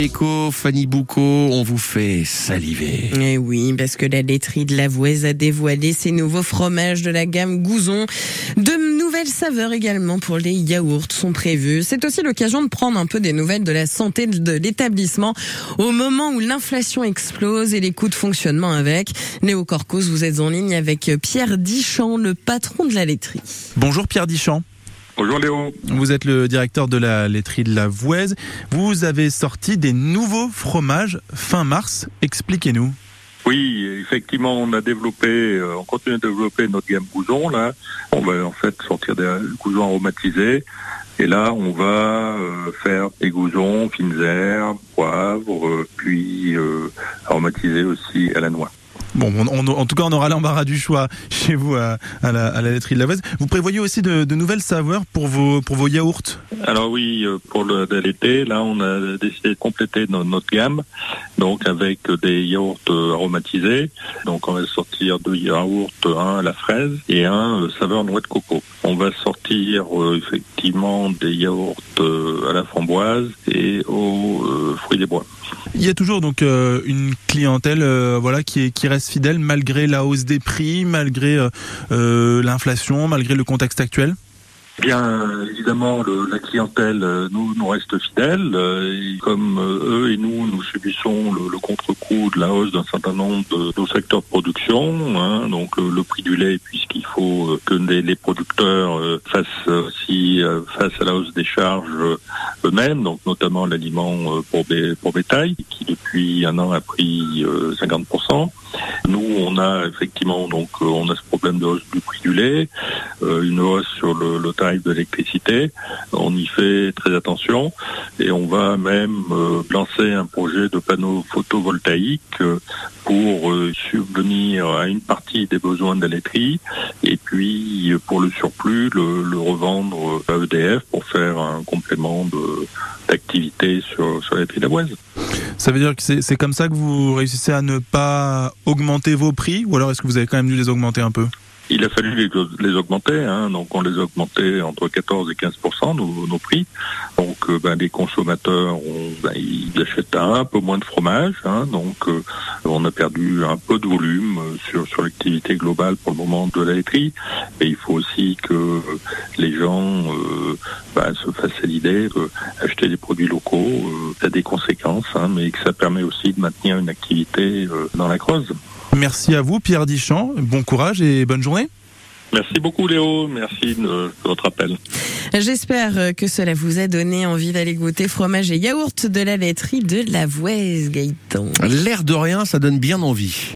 Éco, Fanny Boucaud, on vous fait saliver. Eh oui, parce que la laiterie de la Vouez a dévoilé ses nouveaux fromages de la gamme Gouzon. De nouvelles saveurs également pour les yaourts sont prévues. C'est aussi l'occasion de prendre un peu des nouvelles de la santé de l'établissement au moment où l'inflation explose et les coûts de fonctionnement avec. Léo Corcos, vous êtes en ligne avec Pierre Dichamp, le patron de la laiterie. Bonjour Pierre Dichamp. Bonjour Léo. Vous êtes le directeur de la laiterie de la Vouez. Vous avez sorti des nouveaux fromages fin mars. Expliquez-nous. Oui, effectivement, on a développé, euh, on continue de développer notre gamme Gouzon. Là, on va en fait sortir des gouzons aromatisés. Et là, on va euh, faire des gouzons, fines herbes, poivre, euh, puis aromatisés aussi à la noix. Bon, en tout cas, on aura l'embarras du choix chez vous à, la, laiterie de la Vouez. Vous prévoyez aussi de, nouvelles saveurs pour vos, pour vos yaourts? Alors oui, euh, pour l'été, là, on a décidé de compléter notre gamme, donc avec des yaourts euh, aromatisés. Donc on va sortir deux yaourts, un à la fraise et un euh, saveur noix de coco. On va sortir effectivement des yaourts à la framboise et aux fruits Il y a toujours donc euh, une clientèle euh, voilà qui reste fidèle malgré la hausse des prix, malgré euh, l'inflation, malgré le contexte actuel? Bien évidemment, la clientèle euh, nous, nous reste fidèle. Euh, comme euh, eux et nous, nous subissons le, contre-coup de la hausse d'un certain nombre de nos secteurs de production. Hein, donc le, prix du lait, puisqu'il faut que les, producteurs fassent aussi face à la hausse des charges eux-mêmes, donc notamment l'aliment pour bétail, qui depuis un an a pris 50%. Nous, on a effectivement donc on a ce problème de hausse du prix du lait, une hausse sur le, le de l'électricité. On y fait très attention et on va même euh, lancer un projet de panneaux photovoltaïques euh, pour euh, subvenir à une partie des besoins de la laiterie et puis pour le surplus le, revendre à EDF pour faire un complément d'activité sur, sur la laiterie. Ça veut dire que c'est comme ça que vous réussissez à ne pas augmenter vos prix ou alors est-ce que vous avez quand même dû les augmenter un peu? Il a fallu les, augmenter, hein, donc on les a augmentés entre 14 et 15 nos, nos prix. Donc euh, ben, les consommateurs, ont, ben, ils achètent un peu moins de fromage, hein, donc euh, on a perdu un peu de volume euh, sur, sur l'activité globale pour le moment de la laiterie. Et il faut aussi que les gens ben, se fassent l'idée qu'acheter des produits locaux, ça a des conséquences, hein, mais que ça permet aussi de maintenir une activité dans la Creuse. Merci à vous, Pierre Dichamp. Bon courage et bonne journée. Merci beaucoup Léo, merci de votre appel. J'espère que cela vous a donné envie d'aller goûter fromage et yaourt de la laiterie de la Vouez Gaëtan. L'air de rien, ça donne bien envie.